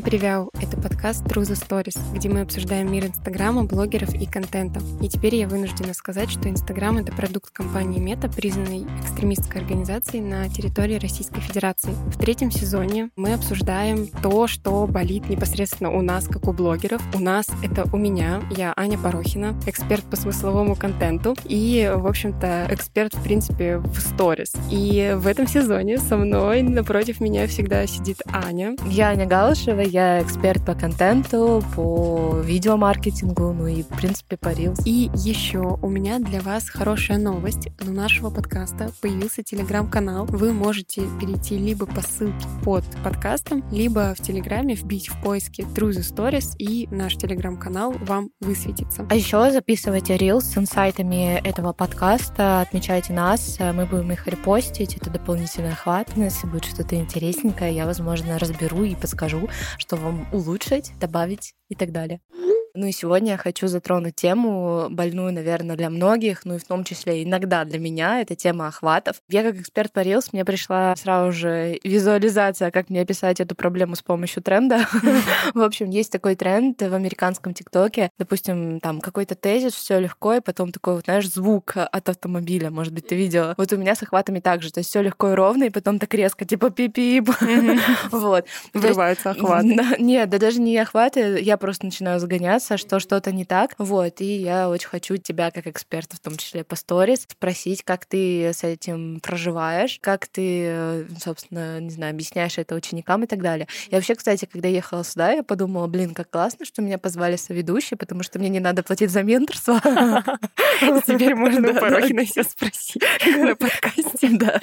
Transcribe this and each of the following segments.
Всем привет! Это подкаст True the Stories, где мы обсуждаем мир Инстаграма, блогеров и контента. И теперь я вынуждена сказать, что Инстаграм — это продукт компании Мета, признанной экстремистской организацией на территории Российской Федерации. В третьем сезоне мы обсуждаем то, что болит непосредственно у нас, как у блогеров. У нас это у меня, я Аня Порохина, эксперт по смысловому контенту и, в общем-то, эксперт, в принципе, в сторис. И в этом сезоне со мной напротив меня всегда сидит Аня. Я Аня Галышева, я эксперт по контенту, по видеомаркетингу, ну и, в принципе, по Reels. И еще у меня для вас хорошая новость. У нашего подкаста появился телеграм-канал. Вы можете перейти либо по ссылке под подкастом, либо в Телеграме вбить в поиске True the Stories, и наш телеграм-канал вам высветится. А еще записывайте Reels с инсайтами этого подкаста, отмечайте нас, мы будем их репостить, это дополнительный охват. Если будет что-то интересненькое, я, возможно, разберу и подскажу, что вам улучшить, добавить и так далее. Ну и сегодня я хочу затронуть тему, больную, наверное, для многих, ну и в том числе иногда для меня, это тема охватов. Я как эксперт по Reels, мне пришла сразу же визуализация, как мне описать эту проблему с помощью тренда. В общем, есть такой тренд в американском ТикТоке. Допустим, там какой-то тезис, все легко, и потом такой, вот, знаешь, звук от автомобиля, может быть, ты видела. Вот у меня с охватами так же, то есть все легко и ровно, и потом так резко, типа пип-пип. Вот. Врываются охваты. Нет, да даже не охваты, я просто начинаю загонять бояться, что что-то не так. Вот, и я очень хочу тебя, как эксперта, в том числе по сторис, спросить, как ты с этим проживаешь, как ты, собственно, не знаю, объясняешь это ученикам и так далее. И вообще, кстати, когда ехала сюда, я подумала, блин, как классно, что меня позвали соведущие, потому что мне не надо платить за менторство. Теперь можно у Порохиной все спросить на подкасте. Да.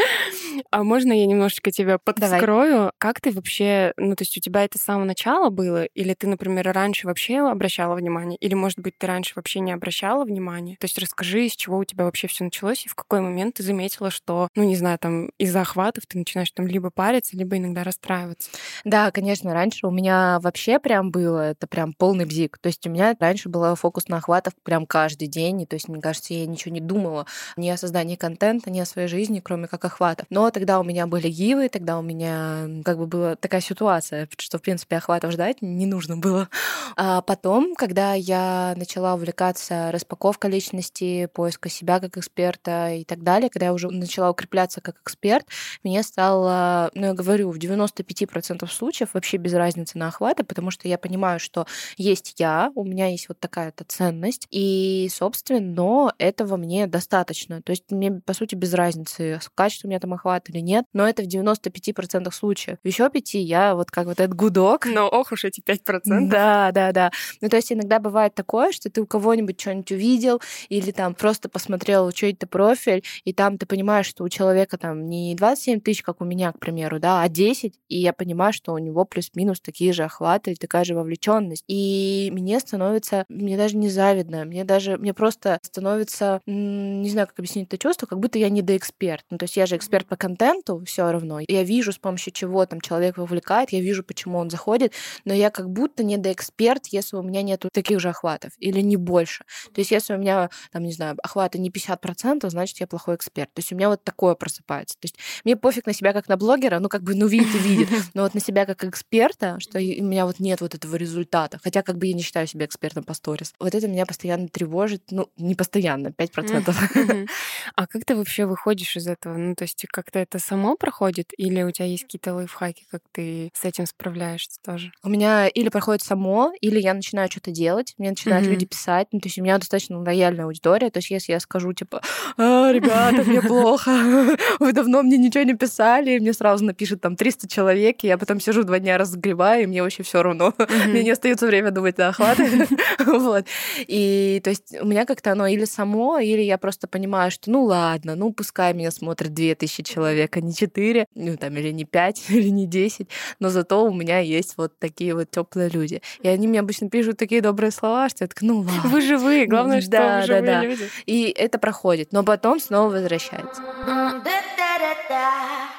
А можно я немножечко тебя подскрою? Как ты вообще, ну, то есть у тебя это с самого начала было? Или ты, например, раньше вообще обращалась обращала внимание? Или, может быть, ты раньше вообще не обращала внимания? То есть расскажи, с чего у тебя вообще все началось, и в какой момент ты заметила, что, ну, не знаю, там, из-за охватов ты начинаешь там либо париться, либо иногда расстраиваться. Да, конечно, раньше у меня вообще прям было, это прям полный бзик. То есть у меня раньше был фокус на охватах прям каждый день, и то есть, мне кажется, я ничего не думала ни о создании контента, ни о своей жизни, кроме как охватов. Но тогда у меня были гивы, тогда у меня как бы была такая ситуация, что, в принципе, охватов ждать не нужно было. А потом, когда я начала увлекаться распаковкой личности, поиска себя как эксперта и так далее, когда я уже начала укрепляться как эксперт, мне стало, ну, я говорю, в 95% случаев вообще без разницы на охваты, потому что я понимаю, что есть я, у меня есть вот такая-то ценность, и, собственно, но этого мне достаточно. То есть мне, по сути, без разницы, качество у меня там охват или нет, но это в 95% случаев. Еще 5 я вот как вот этот гудок. Но ох уж эти 5%. Да, да, да. Ну, то есть иногда бывает такое, что ты у кого-нибудь что-нибудь увидел или там просто посмотрел чей-то профиль, и там ты понимаешь, что у человека там не 27 тысяч, как у меня, к примеру, да, а 10, и я понимаю, что у него плюс-минус такие же охваты или такая же вовлеченность. И мне становится, мне даже не завидно, мне даже, мне просто становится, не знаю, как объяснить это чувство, как будто я не доэксперт. Ну, то есть я же эксперт по контенту все равно. Я вижу, с помощью чего там человек вовлекает, я вижу, почему он заходит, но я как будто не доэксперт, если у меня нету таких же охватов или не больше. То есть если у меня, там, не знаю, охваты не 50%, значит, я плохой эксперт. То есть у меня вот такое просыпается. То есть мне пофиг на себя как на блогера, ну, как бы, ну, видит и видит, но вот на себя как эксперта, что у меня вот нет вот этого результата, хотя как бы я не считаю себя экспертом по сторис. Вот это меня постоянно тревожит, ну, не постоянно, 5%. А как ты вообще выходишь из этого? Ну, то есть как-то это само проходит, или у тебя есть какие-то лайфхаки, как ты с этим справляешься тоже? У меня или проходит само, или я начинаю что-то делать, мне начинают mm-hmm. люди писать. Ну, то есть у меня достаточно лояльная аудитория. То есть если я скажу, типа, а, ребята, мне плохо, вы давно мне ничего не писали, мне сразу напишет там 300 человек, и я потом сижу два дня разогреваю, и мне вообще все равно. Mm-hmm. Мне не остается время думать на охваты. вот. И то есть у меня как-то оно или само, или я просто понимаю, что ну ладно, ну пускай меня смотрят 2000 человек, а не 4, ну там или не 5, или не 10, но зато у меня есть вот такие вот теплые люди. И они мне обычно пишут такие добрые слова, что я так, ну ладно. Вы живые, главное, что да, вы живые да, да. люди. И это проходит, но потом снова возвращается.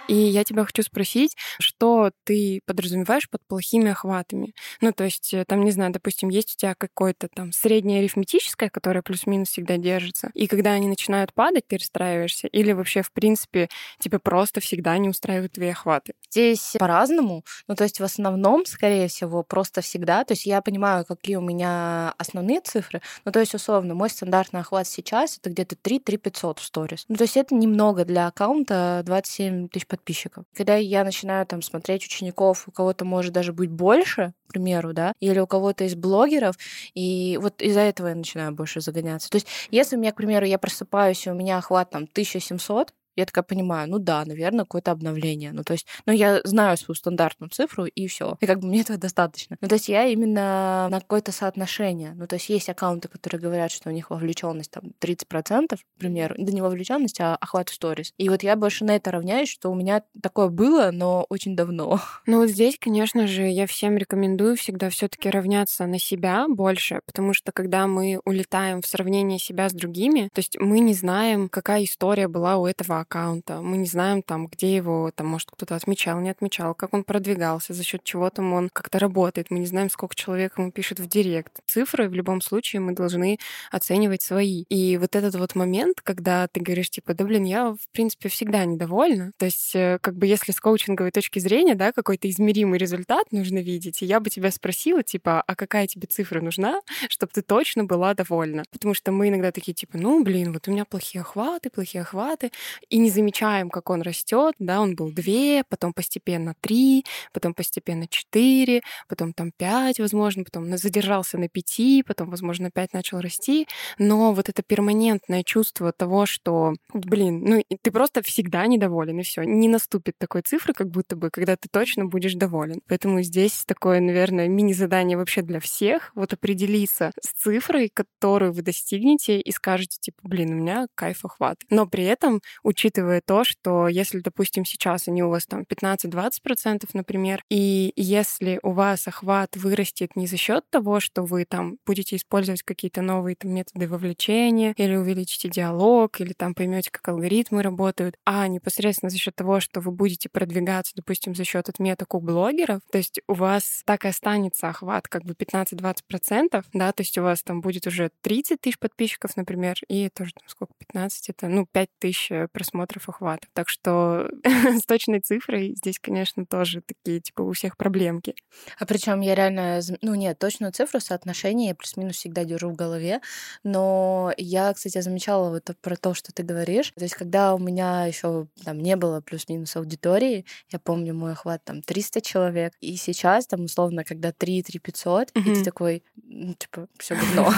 И я тебя хочу спросить, что ты подразумеваешь под плохими охватами? Ну, то есть, э, там, не знаю, допустим, есть у тебя какое-то там среднее арифметическое, которое плюс-минус всегда держится, и когда они начинают падать, ты расстраиваешься, или вообще, в принципе, тебя просто всегда не устраивают твои охваты? Здесь по-разному. Ну, то есть, в основном, скорее всего, просто всегда. То есть, я понимаю, какие у меня основные цифры. Ну, то есть, условно, мой стандартный охват сейчас это где-то 3-3 500 в сторис. Ну, то есть, это немного для аккаунта 27 тысяч подписчиков. Когда я начинаю там смотреть учеников, у кого-то может даже быть больше, к примеру, да, или у кого-то из блогеров, и вот из-за этого я начинаю больше загоняться. То есть, если у меня, к примеру, я просыпаюсь, и у меня охват там 1700, я такая понимаю, ну да, наверное, какое-то обновление. Ну, то есть, ну, я знаю свою стандартную цифру, и все. И как бы мне этого достаточно. Ну, то есть, я именно на какое-то соотношение. Ну, то есть, есть аккаунты, которые говорят, что у них вовлеченность там 30%, к примеру. Да не вовлеченность, а охват сторис. И вот я больше на это равняюсь, что у меня такое было, но очень давно. Ну, вот здесь, конечно же, я всем рекомендую всегда все таки равняться на себя больше, потому что когда мы улетаем в сравнение себя с другими, то есть мы не знаем, какая история была у этого аккаунта. Мы не знаем там, где его, там, может, кто-то отмечал, не отмечал, как он продвигался, за счет чего там он как-то работает. Мы не знаем, сколько человек ему пишет в директ. Цифры в любом случае мы должны оценивать свои. И вот этот вот момент, когда ты говоришь, типа, да, блин, я, в принципе, всегда недовольна. То есть, э, как бы, если с коучинговой точки зрения, да, какой-то измеримый результат нужно видеть, и я бы тебя спросила, типа, а какая тебе цифра нужна, чтобы ты точно была довольна? Потому что мы иногда такие, типа, ну, блин, вот у меня плохие охваты, плохие охваты, и не замечаем, как он растет, да, он был две, потом постепенно три, потом постепенно четыре, потом там пять, возможно, потом задержался на пяти, потом, возможно, пять начал расти, но вот это перманентное чувство того, что, блин, ну ты просто всегда недоволен, и все, не наступит такой цифры, как будто бы, когда ты точно будешь доволен. Поэтому здесь такое, наверное, мини-задание вообще для всех, вот определиться с цифрой, которую вы достигнете, и скажете, типа, блин, у меня кайф охват. Но при этом, учитывая то, что если, допустим, сейчас они у вас там 15-20%, например, и если у вас охват вырастет не за счет того, что вы там будете использовать какие-то новые там, методы вовлечения, или увеличите диалог, или там поймете, как алгоритмы работают, а непосредственно за счет того, что вы будете продвигаться, допустим, за счет отметок у блогеров, то есть у вас так и останется охват как бы 15-20%, да, то есть у вас там будет уже 30 тысяч подписчиков, например, и тоже там сколько, 15, это, ну, 5 тысяч просмотров просмотров охватов. Так что с точной цифрой здесь, конечно, тоже такие, типа, у всех проблемки. А причем я реально, ну нет, точную цифру соотношение я плюс-минус всегда держу в голове, но я, кстати, замечала вот про то, что ты говоришь. То есть, когда у меня еще там не было плюс-минус аудитории, я помню мой охват там 300 человек, и сейчас там условно, когда 3-3 500, и ты такой, ну, типа, все говно.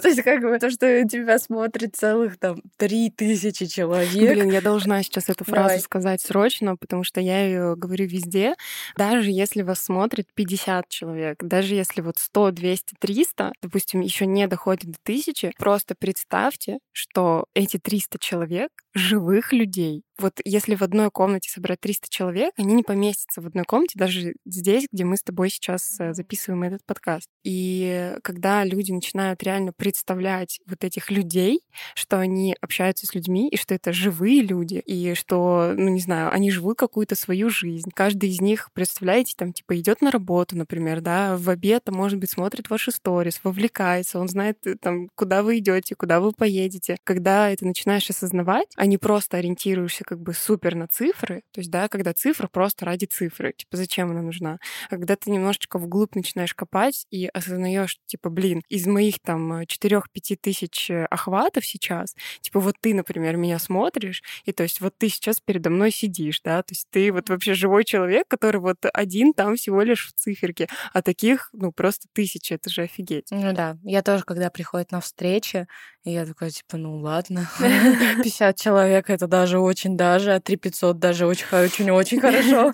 То есть, как бы, то, что тебя смотрит целых там 3000 человек, человек. Блин, я должна сейчас эту фразу Давай. сказать срочно, потому что я ее говорю везде. Даже если вас смотрит 50 человек, даже если вот 100, 200, 300, допустим, еще не доходит до тысячи, просто представьте, что эти 300 человек живых людей. Вот если в одной комнате собрать 300 человек, они не поместятся в одной комнате, даже здесь, где мы с тобой сейчас э, записываем этот подкаст. И когда люди начинают реально представлять вот этих людей, что они общаются с людьми, и что это живые люди, и что, ну не знаю, они живут какую-то свою жизнь. Каждый из них, представляете, там типа идет на работу, например, да, в обед, а может быть, смотрит ваши сторис, вовлекается, он знает э, там, куда вы идете, куда вы поедете. Когда это начинаешь осознавать, а не просто ориентируешься как бы супер на цифры, то есть, да, когда цифра просто ради цифры, типа, зачем она нужна? А когда ты немножечко вглубь начинаешь копать и осознаешь, типа, блин, из моих там 4-5 тысяч э, охватов сейчас, типа, вот ты, например, меня смотришь, и то есть вот ты сейчас передо мной сидишь, да, то есть ты вот вообще живой человек, который вот один там всего лишь в циферке, а таких, ну, просто тысячи, это же офигеть. Ну да, я тоже, когда приходят на встречи, и я такая, типа, ну ладно, 50 человек это даже очень даже, а 3 500 даже очень-очень-очень хорошо.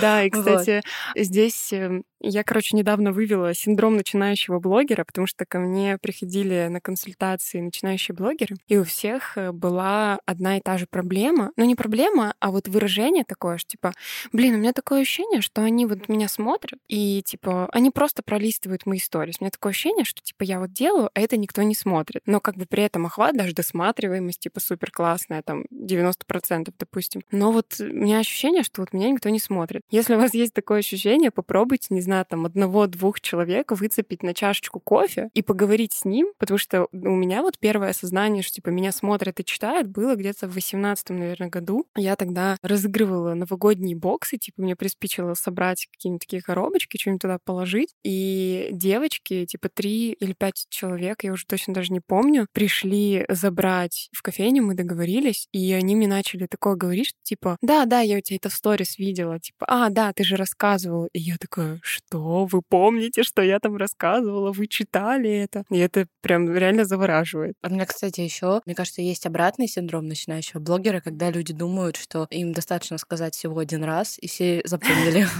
Да, и, кстати, здесь эм, Я, короче, недавно вывела синдром начинающего блогера, потому что ко мне приходили на консультации начинающие блогеры, и у всех э, была одна и та же проблема. Ну, не проблема, а вот выражение такое, что типа, блин, у меня такое ощущение, что они вот меня смотрят, и типа, они просто пролистывают мои сторис. У меня такое ощущение, что типа я вот делаю, а это никто не смотрит. Но как бы при этом охват, даже досматриваемость, типа, супер классная, там, 90%, допустим. Но вот у меня ощущение, что вот меня никто не смотрит. Если у вас есть такое ощущение, попробуйте, не знаю, там, одного-двух человек выцепить на чашечку кофе и поговорить с ним, потому что у меня вот первое осознание, что, типа, меня смотрят и читают, было где-то в 18 наверное, году. Я тогда разыгрывала новогодние боксы, типа, мне приспичило собрать какие-нибудь такие коробочки, что-нибудь туда положить. И девочки, типа, три или пять человек, я уже точно даже не помню, пришли забрать в кофейню, мы договорились, и они мне начали такое говорить, что, типа, да, да, я у тебя это в сторис видела, типа, а, да, ты же рассказывала. И я такая, что, вы помните, что я там рассказывала, вы читали это? И это прям реально завораживает. У меня, кстати, еще, мне кажется, есть обратный синдром начинающего блогера, когда люди думают, что им достаточно сказать всего один раз, и все запомнили.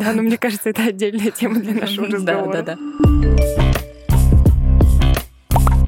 Да, но мне кажется, это отдельная тема для нашего разговора. Да, да, да.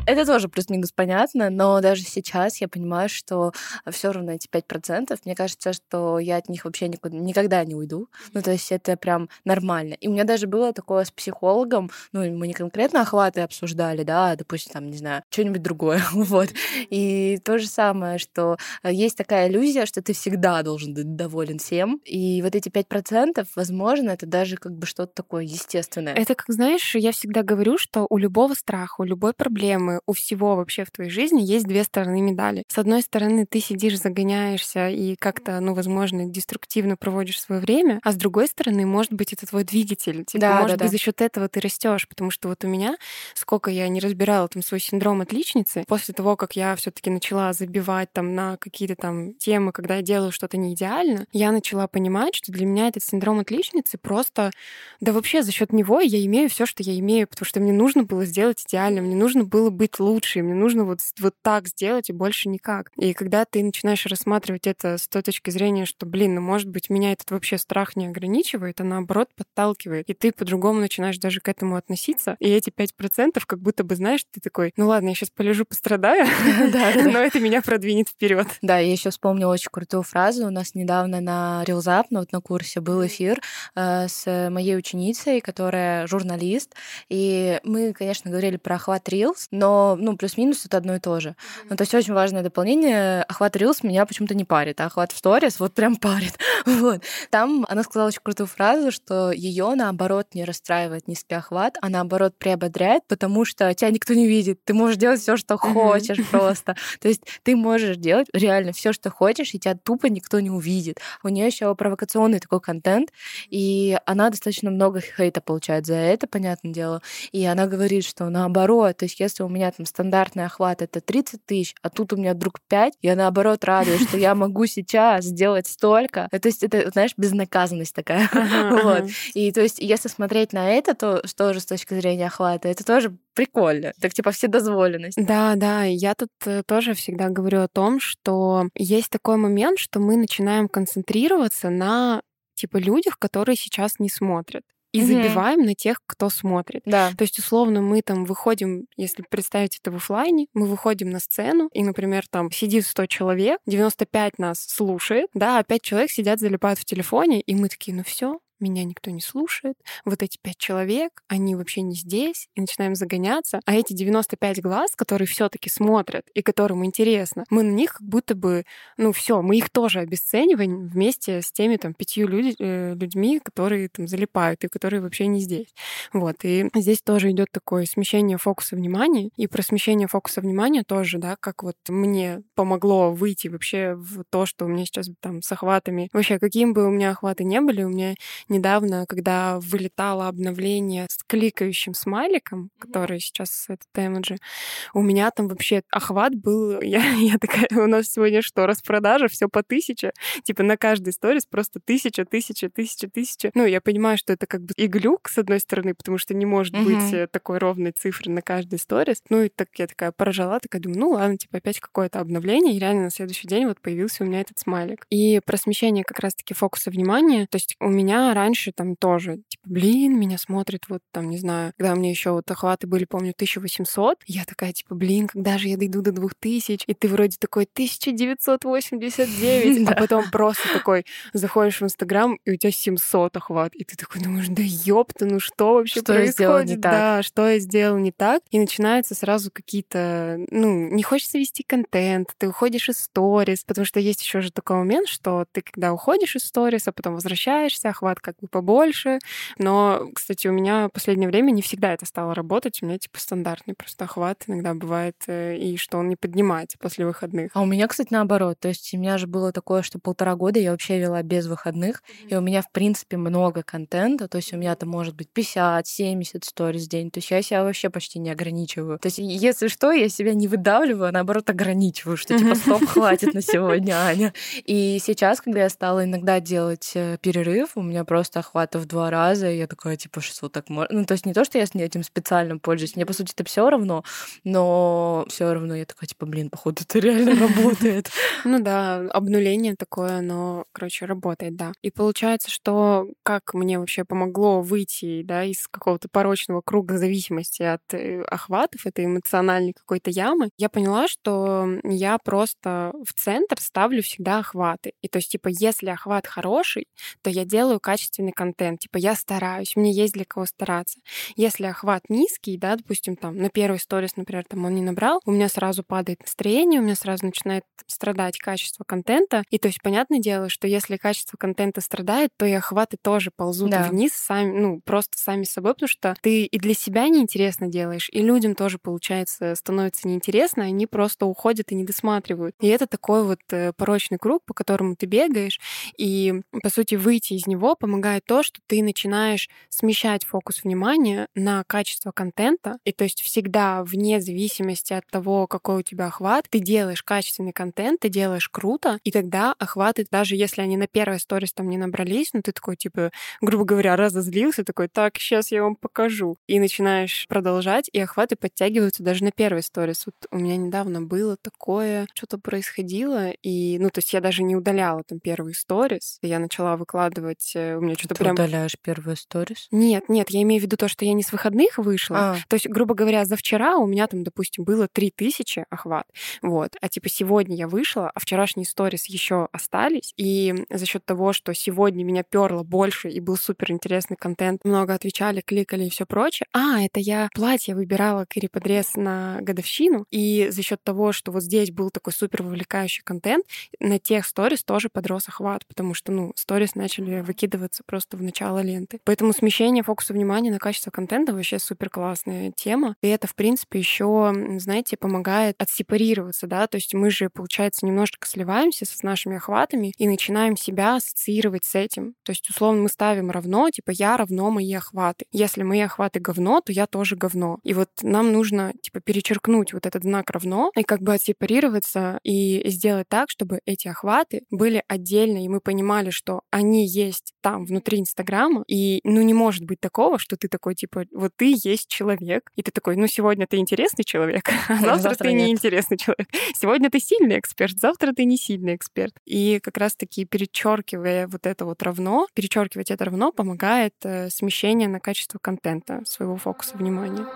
Это тоже плюс-минус понятно, но даже сейчас я понимаю, что все равно эти 5%, мне кажется, что я от них вообще никуда, никогда не уйду. Ну, то есть это прям нормально. И у меня даже было такое с психологом, ну, мы не конкретно охваты обсуждали, да, а, допустим, там, не знаю, что-нибудь другое, вот. И то же самое, что есть такая иллюзия, что ты всегда должен быть доволен всем, и вот эти 5%, возможно, это даже как бы что-то такое естественное. Это, как знаешь, я всегда говорю, что у любого страха, у любой проблемы, у всего вообще в твоей жизни есть две стороны медали. С одной стороны, ты сидишь, загоняешься и как-то, ну, возможно, деструктивно проводишь свое время, а с другой стороны, может быть, это твой двигатель. Типа, да, может да, быть, да. за счет этого ты растешь, потому что вот у меня, сколько я не разбирала там свой синдром отличницы, после того, как я все-таки начала забивать там на какие-то там темы, когда я делаю что-то не идеально, я начала понимать, что для меня этот синдром отличницы просто, да вообще за счет него я имею все, что я имею, потому что мне нужно было сделать идеально, мне нужно было быть быть лучше, мне нужно вот, вот так сделать и больше никак. И когда ты начинаешь рассматривать это с той точки зрения, что, блин, ну, может быть, меня этот вообще страх не ограничивает, а наоборот подталкивает, и ты по-другому начинаешь даже к этому относиться, и эти 5% как будто бы, знаешь, ты такой, ну ладно, я сейчас полежу, пострадаю, но это меня продвинет вперед. Да, я еще вспомнила очень крутую фразу. У нас недавно на Reels ну, вот на курсе был эфир э, с моей ученицей, которая журналист, и мы, конечно, говорили про охват Reels, но ну, плюс-минус это одно и то же. Mm-hmm. Ну, то есть очень важное дополнение. Охват Reels меня почему-то не парит, а охват в сторис вот прям парит. вот. Там она сказала очень крутую фразу, что ее наоборот не расстраивает низкий охват, а наоборот приободряет, потому что тебя никто не видит. Ты можешь делать все, что хочешь mm-hmm. просто. То есть ты можешь делать реально все, что хочешь, и тебя тупо никто не увидит. У нее еще провокационный такой контент, и она достаточно много хейта получает за это, понятное дело. И она говорит, что наоборот, то есть если у меня меня там стандартный охват это 30 тысяч, а тут у меня вдруг 5, я наоборот радуюсь, что я могу сейчас сделать столько. То есть это, знаешь, безнаказанность такая. вот. И то есть если смотреть на это, то тоже с точки зрения охвата, это тоже прикольно. Так типа вседозволенность. Да, да. Я тут э, тоже всегда говорю о том, что есть такой момент, что мы начинаем концентрироваться на типа людях, которые сейчас не смотрят и угу. забиваем на тех, кто смотрит. Да. То есть, условно, мы там выходим, если представить это в офлайне, мы выходим на сцену, и, например, там сидит 100 человек, 95 нас слушает, да, а 5 человек сидят, залипают в телефоне, и мы такие, ну все, меня никто не слушает, вот эти пять человек, они вообще не здесь, и начинаем загоняться, а эти 95 глаз, которые все таки смотрят и которым интересно, мы на них как будто бы, ну все, мы их тоже обесцениваем вместе с теми там пятью люди, э, людьми, которые там залипают и которые вообще не здесь. Вот, и здесь тоже идет такое смещение фокуса внимания, и про смещение фокуса внимания тоже, да, как вот мне помогло выйти вообще в то, что у меня сейчас там с охватами, вообще каким бы у меня охваты не были, у меня недавно, когда вылетало обновление с кликающим смайликом, который сейчас этот эмоджи, у меня там вообще охват был, я, я такая, у нас сегодня что, распродажа, все по тысяче, типа на каждой сторис просто тысяча, тысяча, тысяча, тысяча. Ну, я понимаю, что это как бы и глюк, с одной стороны, потому что не может mm-hmm. быть э, такой ровной цифры на каждой сторис. Ну, и так я такая поражала, такая думаю, ну ладно, типа опять какое-то обновление, и реально на следующий день вот появился у меня этот смайлик. И про смещение как раз-таки фокуса внимания, то есть у меня раньше там тоже, типа, блин, меня смотрит вот там, не знаю, когда у меня еще вот охваты были, помню, 1800, я такая, типа, блин, когда же я дойду до 2000? И ты вроде такой 1989, а потом просто такой заходишь в Инстаграм, и у тебя 700 охват, и ты такой думаешь, да ёпта, ну что вообще что происходит? Да, что я сделал не так? И начинаются сразу какие-то, ну, не хочется вести контент, ты уходишь из сторис, потому что есть еще же такой момент, что ты когда уходишь из сторис, а потом возвращаешься, охват как бы побольше. Но, кстати, у меня в последнее время не всегда это стало работать. У меня типа стандартный просто охват иногда бывает, э, и что он не поднимается после выходных. А у меня, кстати, наоборот. То есть у меня же было такое, что полтора года я вообще вела без выходных, и у меня, в принципе, много контента. То есть у меня там может быть 50, 70 сториз в день. То есть я себя вообще почти не ограничиваю. То есть если что, я себя не выдавливаю, а наоборот ограничиваю, что типа стоп, хватит на сегодня, Аня. И сейчас, когда я стала иногда делать э, перерыв, у меня просто охвата в два раза, и я такая, типа, что так можно? Ну, то есть не то, что я с этим специально пользуюсь, мне, по сути, это все равно, но все равно я такая, типа, блин, походу, это реально работает. Ну да, обнуление такое, но, короче, работает, да. И получается, что как мне вообще помогло выйти, да, из какого-то порочного круга зависимости от э, охватов, этой эмоциональной какой-то ямы, я поняла, что я просто в центр ставлю всегда охваты. И то есть, типа, если охват хороший, то я делаю качественный контент. Типа, я стараюсь, мне есть для кого стараться. Если охват низкий, да, допустим, там, на первый сторис, например, там он не набрал, у меня сразу падает настроение, у меня сразу начинает страдать качество контента. И то есть, понятное дело, что если качество контента страдает, то и охваты тоже ползут да. вниз сами, ну, просто сами собой, потому что ты и для себя неинтересно делаешь, и людям тоже, получается, становится неинтересно, они просто уходят и не досматривают. И это такой вот э, порочный круг, по которому ты бегаешь, и, по сути, выйти из него помогает то, что ты начинаешь смещать фокус внимания на качество контента, и то есть всегда вне зависимости от того, какой у тебя охват, ты делаешь качественный контент, ты делаешь круто, и тогда охваты, даже если они на первой сторис там не набрались, ну ты такой, типа, грубо говоря, разозлился, такой, так, сейчас я вам покажу. И начинаешь продолжать, и охваты подтягиваются даже на первой сторис. Вот у меня недавно было такое, что-то происходило, и, ну, то есть я даже не удаляла там первые сторис, я начала выкладывать, э, у меня что-то прям... удаляешь первую сторис? Нет, нет, я имею в виду то, что я не с выходных вышла. А. То есть, грубо говоря, за вчера у меня там, допустим, было 3000 охват, вот, а типа сегодня я вышла, а вчерашние сторис еще остались, и за счет того, что сегодня меня перло больше и был супер интересный контент, много отвечали, кликали и все прочее. А, это я платье выбирала Кири подрез на годовщину, и за счет того, что вот здесь был такой супер вовлекающий контент, на тех сторис тоже подрос охват, потому что, ну, сторис начали выкидываться просто в начало ленты. Поэтому смещение фокуса внимания на качество контента вообще супер классная тема. И это, в принципе, еще, знаете, помогает отсепарироваться, да, то есть мы же, получается, немножечко сливаемся с нашими охватами и начинаем себя ассоциировать с этим. То есть, условно, мы ставим равно, типа, я равно мои охваты. Если мои охваты говно, то я тоже говно. И вот нам нужно, типа, перечеркнуть вот этот знак равно и как бы отсепарироваться и сделать так, чтобы эти охваты были отдельно, и мы понимали, что они есть там, внутри Инстаграма, и, ну, не может быть такого, что ты такой, типа, вот ты есть человек, и ты такой, ну, сегодня ты интересный человек, а завтра, завтра ты неинтересный человек. Сегодня ты сильный эксперт, завтра ты не сильный эксперт. И как раз-таки перечеркивая вот это вот равно, перечеркивать это равно помогает э, смещение на качество контента, своего фокуса внимания.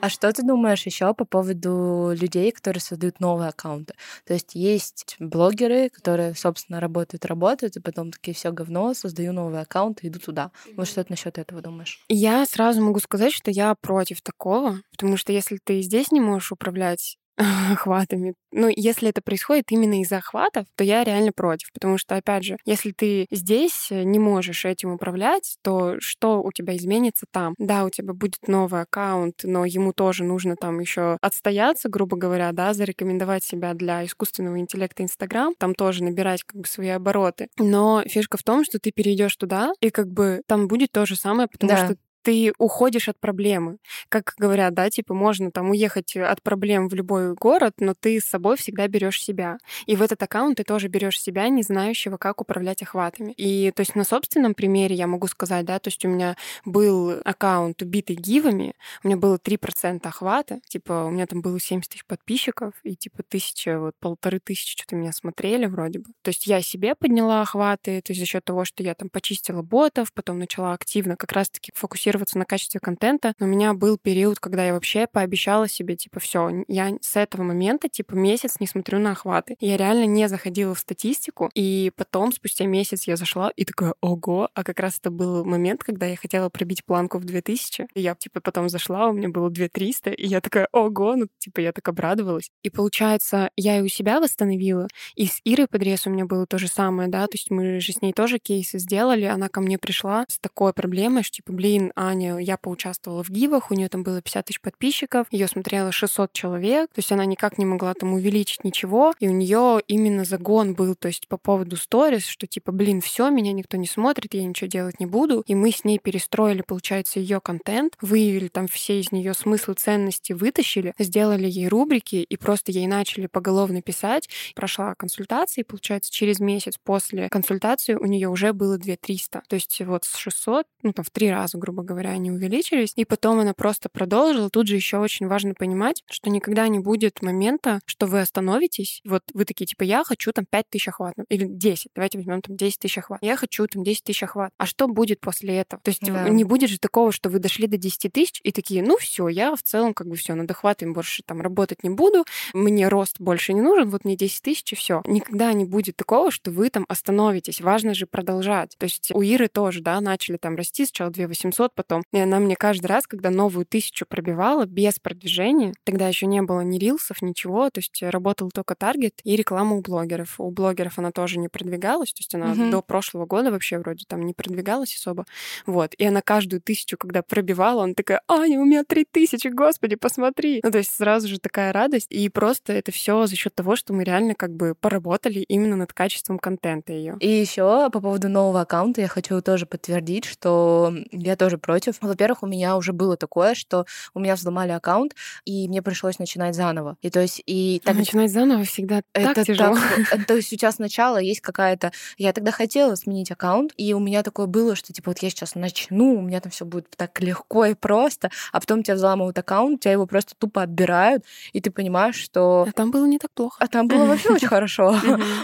А что ты думаешь еще по поводу людей, которые создают новые аккаунты? То есть есть блогеры, которые, собственно, работают, работают, и потом такие все говно, создаю новый аккаунт и иду туда. Вот что ты насчет этого думаешь? Я сразу могу сказать, что я против такого, потому что если ты здесь не можешь управлять охватами. Ну, если это происходит именно из-за охватов, то я реально против, потому что, опять же, если ты здесь не можешь этим управлять, то что у тебя изменится там? Да, у тебя будет новый аккаунт, но ему тоже нужно там еще отстояться, грубо говоря, да, зарекомендовать себя для искусственного интеллекта Инстаграм, там тоже набирать как бы свои обороты. Но фишка в том, что ты перейдешь туда, и как бы там будет то же самое, потому да. что ты уходишь от проблемы. Как говорят, да, типа можно там уехать от проблем в любой город, но ты с собой всегда берешь себя. И в этот аккаунт ты тоже берешь себя, не знающего, как управлять охватами. И то есть на собственном примере я могу сказать, да, то есть у меня был аккаунт убитый гивами, у меня было 3% охвата, типа у меня там было 70 тысяч подписчиков, и типа тысяча, вот полторы тысячи что-то меня смотрели вроде бы. То есть я себе подняла охваты, то есть за счет того, что я там почистила ботов, потом начала активно как раз-таки фокусироваться на качестве контента. Но у меня был период, когда я вообще пообещала себе, типа, все, я с этого момента, типа, месяц не смотрю на охваты. Я реально не заходила в статистику, и потом, спустя месяц, я зашла и такая, ого, а как раз это был момент, когда я хотела пробить планку в 2000, и я, типа, потом зашла, у меня было 2300, и я такая, ого, ну, типа, я так обрадовалась. И получается, я и у себя восстановила, и с Ирой Подрез у меня было то же самое, да, то есть мы же с ней тоже кейсы сделали, она ко мне пришла с такой проблемой, что, типа, блин, Аня, я поучаствовала в гивах, у нее там было 50 тысяч подписчиков, ее смотрело 600 человек, то есть она никак не могла там увеличить ничего, и у нее именно загон был, то есть по поводу сторис, что типа, блин, все, меня никто не смотрит, я ничего делать не буду, и мы с ней перестроили, получается, ее контент, выявили там все из нее смыслы, ценности, вытащили, сделали ей рубрики и просто ей начали поголовно писать. Прошла консультация, и, получается, через месяц после консультации у нее уже было 2300. То есть вот с 600, ну там в три раза, грубо говоря, они увеличились. И потом она просто продолжила. Тут же еще очень важно понимать, что никогда не будет момента, что вы остановитесь. Вот вы такие, типа, я хочу там 5 тысяч охват. Или 10. Давайте возьмем там 10 тысяч охват. Я хочу там 10 тысяч охват. А что будет после этого? То есть да. не будет же такого, что вы дошли до 10 тысяч и такие, ну все, я в целом как бы все, над охватами больше там работать не буду, мне рост больше не нужен, вот мне 10 тысяч и все. Никогда не будет такого, что вы там остановитесь. Важно же продолжать. То есть у Иры тоже, да, начали там расти сначала 2 800, потом. И она мне каждый раз, когда новую тысячу пробивала без продвижения, тогда еще не было ни рилсов, ничего, то есть работал только таргет и реклама у блогеров. У блогеров она тоже не продвигалась, то есть она угу. до прошлого года вообще вроде там не продвигалась особо. Вот. И она каждую тысячу, когда пробивала, он такая, Аня, у меня три тысячи, господи, посмотри. Ну, то есть сразу же такая радость. И просто это все за счет того, что мы реально как бы поработали именно над качеством контента ее. И еще по поводу нового аккаунта я хочу тоже подтвердить, что я тоже против. Во-первых, у меня уже было такое, что у меня взломали аккаунт, и мне пришлось начинать заново. И то есть и так... начинать заново всегда это так тяжело. Так, то есть у тебя сначала есть какая-то... Я тогда хотела сменить аккаунт, и у меня такое было, что типа вот я сейчас начну, у меня там все будет так легко и просто, а потом тебя взламывают аккаунт, тебя его просто тупо отбирают, и ты понимаешь, что... А там было не так плохо. А там было вообще очень хорошо.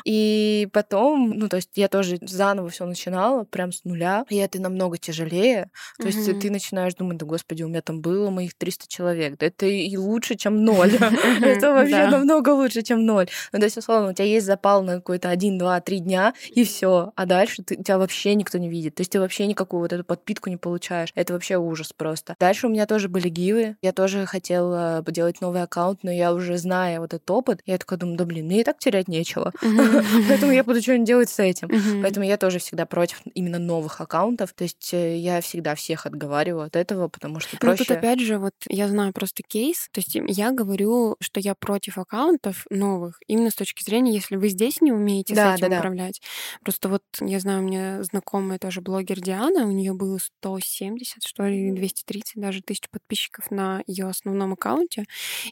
И потом, ну, то есть я тоже заново все начинала, прям с нуля, и это намного тяжелее. То есть ты начинаешь думать, да господи, у меня там было моих 300 человек, да это и лучше, чем ноль. Это вообще намного лучше, чем ноль. Ну, то есть, условно, у тебя есть запал на какой-то один, два, три дня, и все. А дальше тебя вообще никто не видит. То есть ты вообще никакую вот эту подпитку не получаешь. Это вообще ужас просто. Дальше у меня тоже были гивы. Я тоже хотела делать новый аккаунт, но я уже зная вот этот опыт, я такая думаю, да блин, мне и так терять нечего. Поэтому я буду что-нибудь делать с этим. Поэтому я тоже всегда против именно новых аккаунтов. То есть э, я всегда всех отговариваю от этого, потому что проще... Ну тут опять же, вот я знаю просто кейс. То есть я говорю, что я против аккаунтов новых, именно с точки зрения, если вы здесь не умеете да, с этим да, управлять. Да. Просто вот я знаю, у меня знакомая тоже блогер Диана, у нее было 170, что ли, 230 даже тысяч подписчиков на ее основном аккаунте,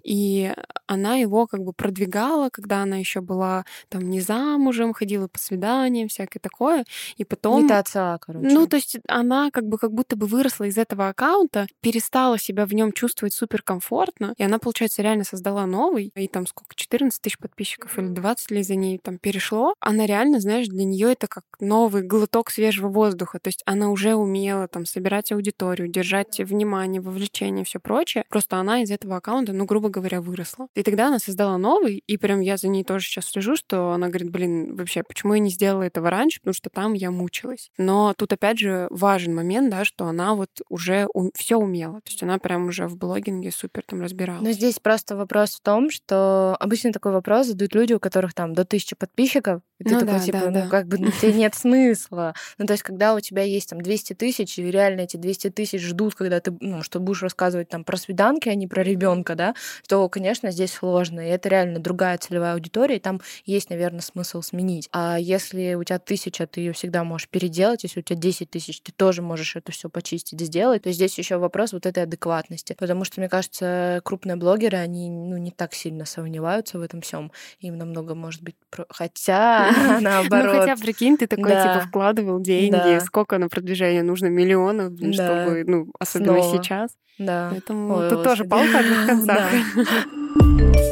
и она его как бы продвигала, когда она еще была там не замужем, ходила по свиданиям, всякое такое, и потом... Не отца, короче. Ну, то есть она как бы как будто бы выросла из этого аккаунта, перестала себя в нем чувствовать суперкомфортно, и она, получается, реально создала новый, и там сколько, 14 тысяч подписчиков или 20 ли за ней там перешло. Она реально, знаешь, для нее это как новый глоток свежего воздуха, то есть она уже умела там собирать аудиторию, держать внимание, вовлечение, все прочее. Просто она из этого аккаунта, ну, грубо говоря, выросла. И тогда она создала новый, и прям я за ней тоже сейчас слежу, что она говорит, блин, вообще, почему я не сделала этого раньше, потому что там я мучилась. Но тут опять же важен момент, да, что она вот уже ум- все умела, то есть она прям уже в блогинге супер там разбиралась. Но здесь просто вопрос в том, что обычно такой вопрос задают люди, у которых там до тысячи подписчиков, и ты ну, такой, да, типа, да, ну, да. как бы, ну, тебе нет смысла. Ну, то есть, когда у тебя есть там 200 тысяч, и реально эти 200 тысяч ждут, когда ты, ну, что будешь рассказывать там про свиданки, а не про ребенка, да, то, конечно, здесь сложно. И это реально другая целевая аудитория, и там есть, наверное, смысл сменить. А если у тебя тысяча, ты ее всегда можешь переделать. Если у тебя 10 тысяч, ты тоже можешь это все почистить почистить, сделать, то здесь еще вопрос вот этой адекватности. Потому что, мне кажется, крупные блогеры, они ну, не так сильно сомневаются в этом всем. Им намного, может быть, про... хотя наоборот. Ну, хотя, прикинь, ты такой, типа, вкладывал деньги, сколько на продвижение нужно миллионов, чтобы, ну, особенно сейчас. Да. Поэтому тут тоже палка о двух концах.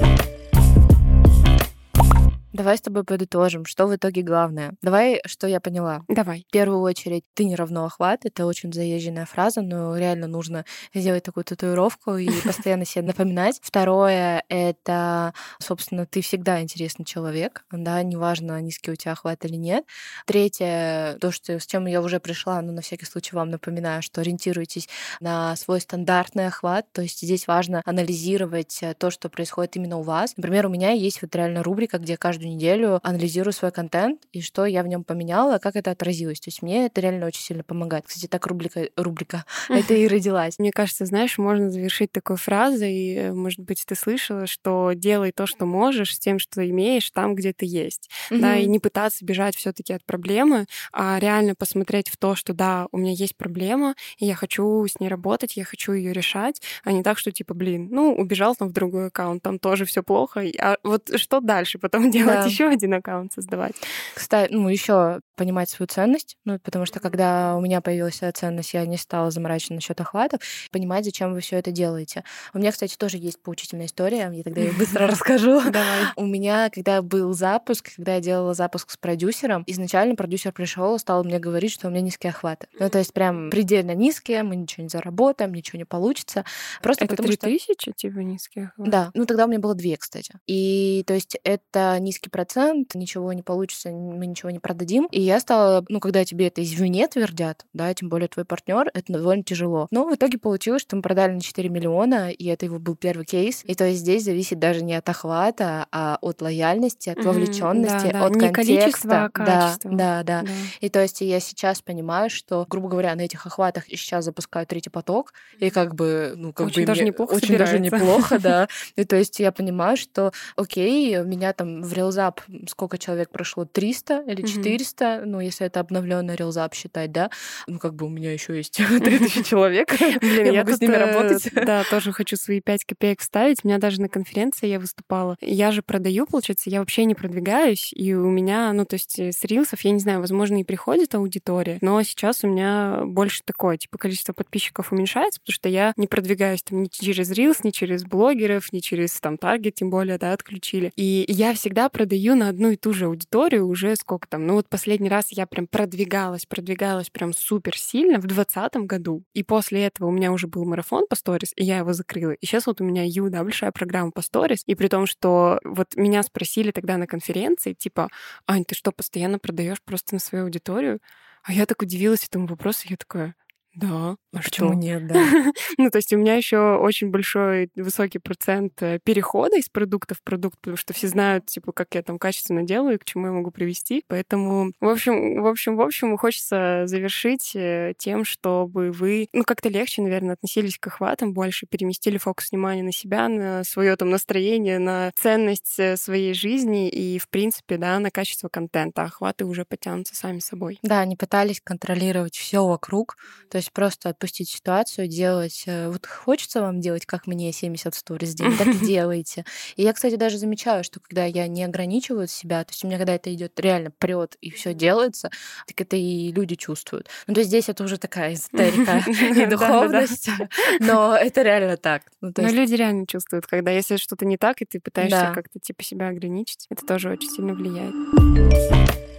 Давай с тобой подытожим, что в итоге главное. Давай, что я поняла. Давай. В первую очередь, ты не равно охват. Это очень заезженная фраза, но реально нужно сделать такую татуировку и постоянно себе напоминать. Второе — это, собственно, ты всегда интересный человек, да, неважно, низкий у тебя охват или нет. Третье, то, что, с чем я уже пришла, но на всякий случай вам напоминаю, что ориентируйтесь на свой стандартный охват, то есть здесь важно анализировать то, что происходит именно у вас. Например, у меня есть вот реально рубрика, где каждую неделю анализирую свой контент и что я в нем поменяла, как это отразилось. То есть мне это реально очень сильно помогает. Кстати, так рубрика, рубрика это и родилась. Мне кажется, знаешь, можно завершить такой фразой, э, может быть, ты слышала, что делай то, что можешь, с тем, что имеешь, там, где ты есть. Mm-hmm. Да, и не пытаться бежать все таки от проблемы, а реально посмотреть в то, что да, у меня есть проблема, и я хочу с ней работать, я хочу ее решать, а не так, что типа, блин, ну, убежал там в другой аккаунт, там тоже все плохо, а вот что дальше потом делать? Да. еще один аккаунт создавать. Кстати, ну, еще понимать свою ценность, ну, потому что когда у меня появилась своя ценность, я не стала заморачиваться насчет охватов, понимать, зачем вы все это делаете. У меня, кстати, тоже есть поучительная история, я тогда ее быстро расскажу. Давай. У меня, когда был запуск, когда я делала запуск с продюсером, изначально продюсер пришел, стал мне говорить, что у меня низкие охваты. Ну, то есть прям предельно низкие, мы ничего не заработаем, ничего не получится. Просто это потому 3000, что... типа, низкие охваты? Да. Ну, тогда у меня было две, кстати. И, то есть, это низкий процент, ничего не получится, мы ничего не продадим. И я стала, ну, когда тебе это извне твердят, да, тем более твой партнер, это довольно тяжело. Но в итоге получилось, что мы продали на 4 миллиона, и это его был первый кейс. И то есть здесь зависит даже не от охвата, а от лояльности, от вовлеченности, mm-hmm, да, от не контекста. А да, да, да, да. И то есть я сейчас понимаю, что, грубо говоря, на этих охватах сейчас запускаю третий поток, и как бы, ну, как очень бы даже неплохо очень собирается. даже неплохо, да. И то есть я понимаю, что, окей, меня там в Reelsап сколько человек прошло? 300 или 400? Mm-hmm. Ну, если это обновленный Reelsap считать, да? Ну, как бы у меня еще есть 3000 человек. Блин, я могу с ними э, работать. Да, тоже хочу свои 5 копеек вставить. У меня даже на конференции я выступала. Я же продаю, получается, я вообще не продвигаюсь. И у меня, ну, то есть э, с рилсов, я не знаю, возможно, и приходит аудитория, но сейчас у меня больше такое, типа, количество подписчиков уменьшается, потому что я не продвигаюсь там ни через рилс, ни через блогеров, ни через там таргет, тем более, да, отключили. И я всегда продаю на одну и ту же аудиторию уже сколько там. Ну вот последний раз я прям продвигалась, продвигалась прям супер сильно в двадцатом году. И после этого у меня уже был марафон по сторис, и я его закрыла. И сейчас вот у меня Ю, да, большая программа по сторис. И при том, что вот меня спросили тогда на конференции, типа, Ань, ты что, постоянно продаешь просто на свою аудиторию? А я так удивилась этому вопросу, я такая, да. А почему что? нет, да? ну, то есть у меня еще очень большой, высокий процент э, перехода из продукта в продукт, потому что все знают, типа, как я там качественно делаю, к чему я могу привести. Поэтому, в общем, в общем, в общем, хочется завершить э, тем, чтобы вы, ну, как-то легче, наверное, относились к охватам больше, переместили фокус внимания на себя, на свое там настроение, на ценность э, своей жизни и, в принципе, да, на качество контента. Охваты уже потянутся сами собой. Да, они пытались контролировать все вокруг, то есть просто отпустить ситуацию, делать... Э, вот хочется вам делать, как мне, 70 сториз в день, так и делайте. И я, кстати, даже замечаю, что когда я не ограничиваю себя, то есть у меня когда это идет реально прет и все делается, так это и люди чувствуют. Ну, то есть здесь это уже такая эзотерика и духовность, но это реально так. Ну, но люди реально чувствуют, когда если что-то не так, и ты пытаешься как-то типа себя ограничить, это тоже очень сильно влияет.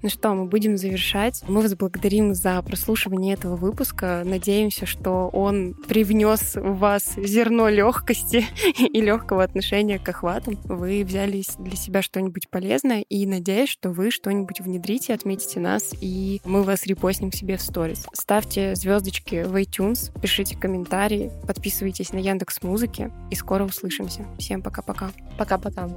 Ну что, мы будем завершать. Мы вас благодарим за прослушивание этого выпуска. Надеемся, что он привнес в вас зерно легкости и легкого отношения к охватам. Вы взяли для себя что-нибудь полезное и надеюсь, что вы что-нибудь внедрите, отметите нас, и мы вас репостим себе в сторис. Ставьте звездочки в iTunes, пишите комментарии, подписывайтесь на Яндекс Музыки и скоро услышимся. Всем пока-пока. Пока-пока.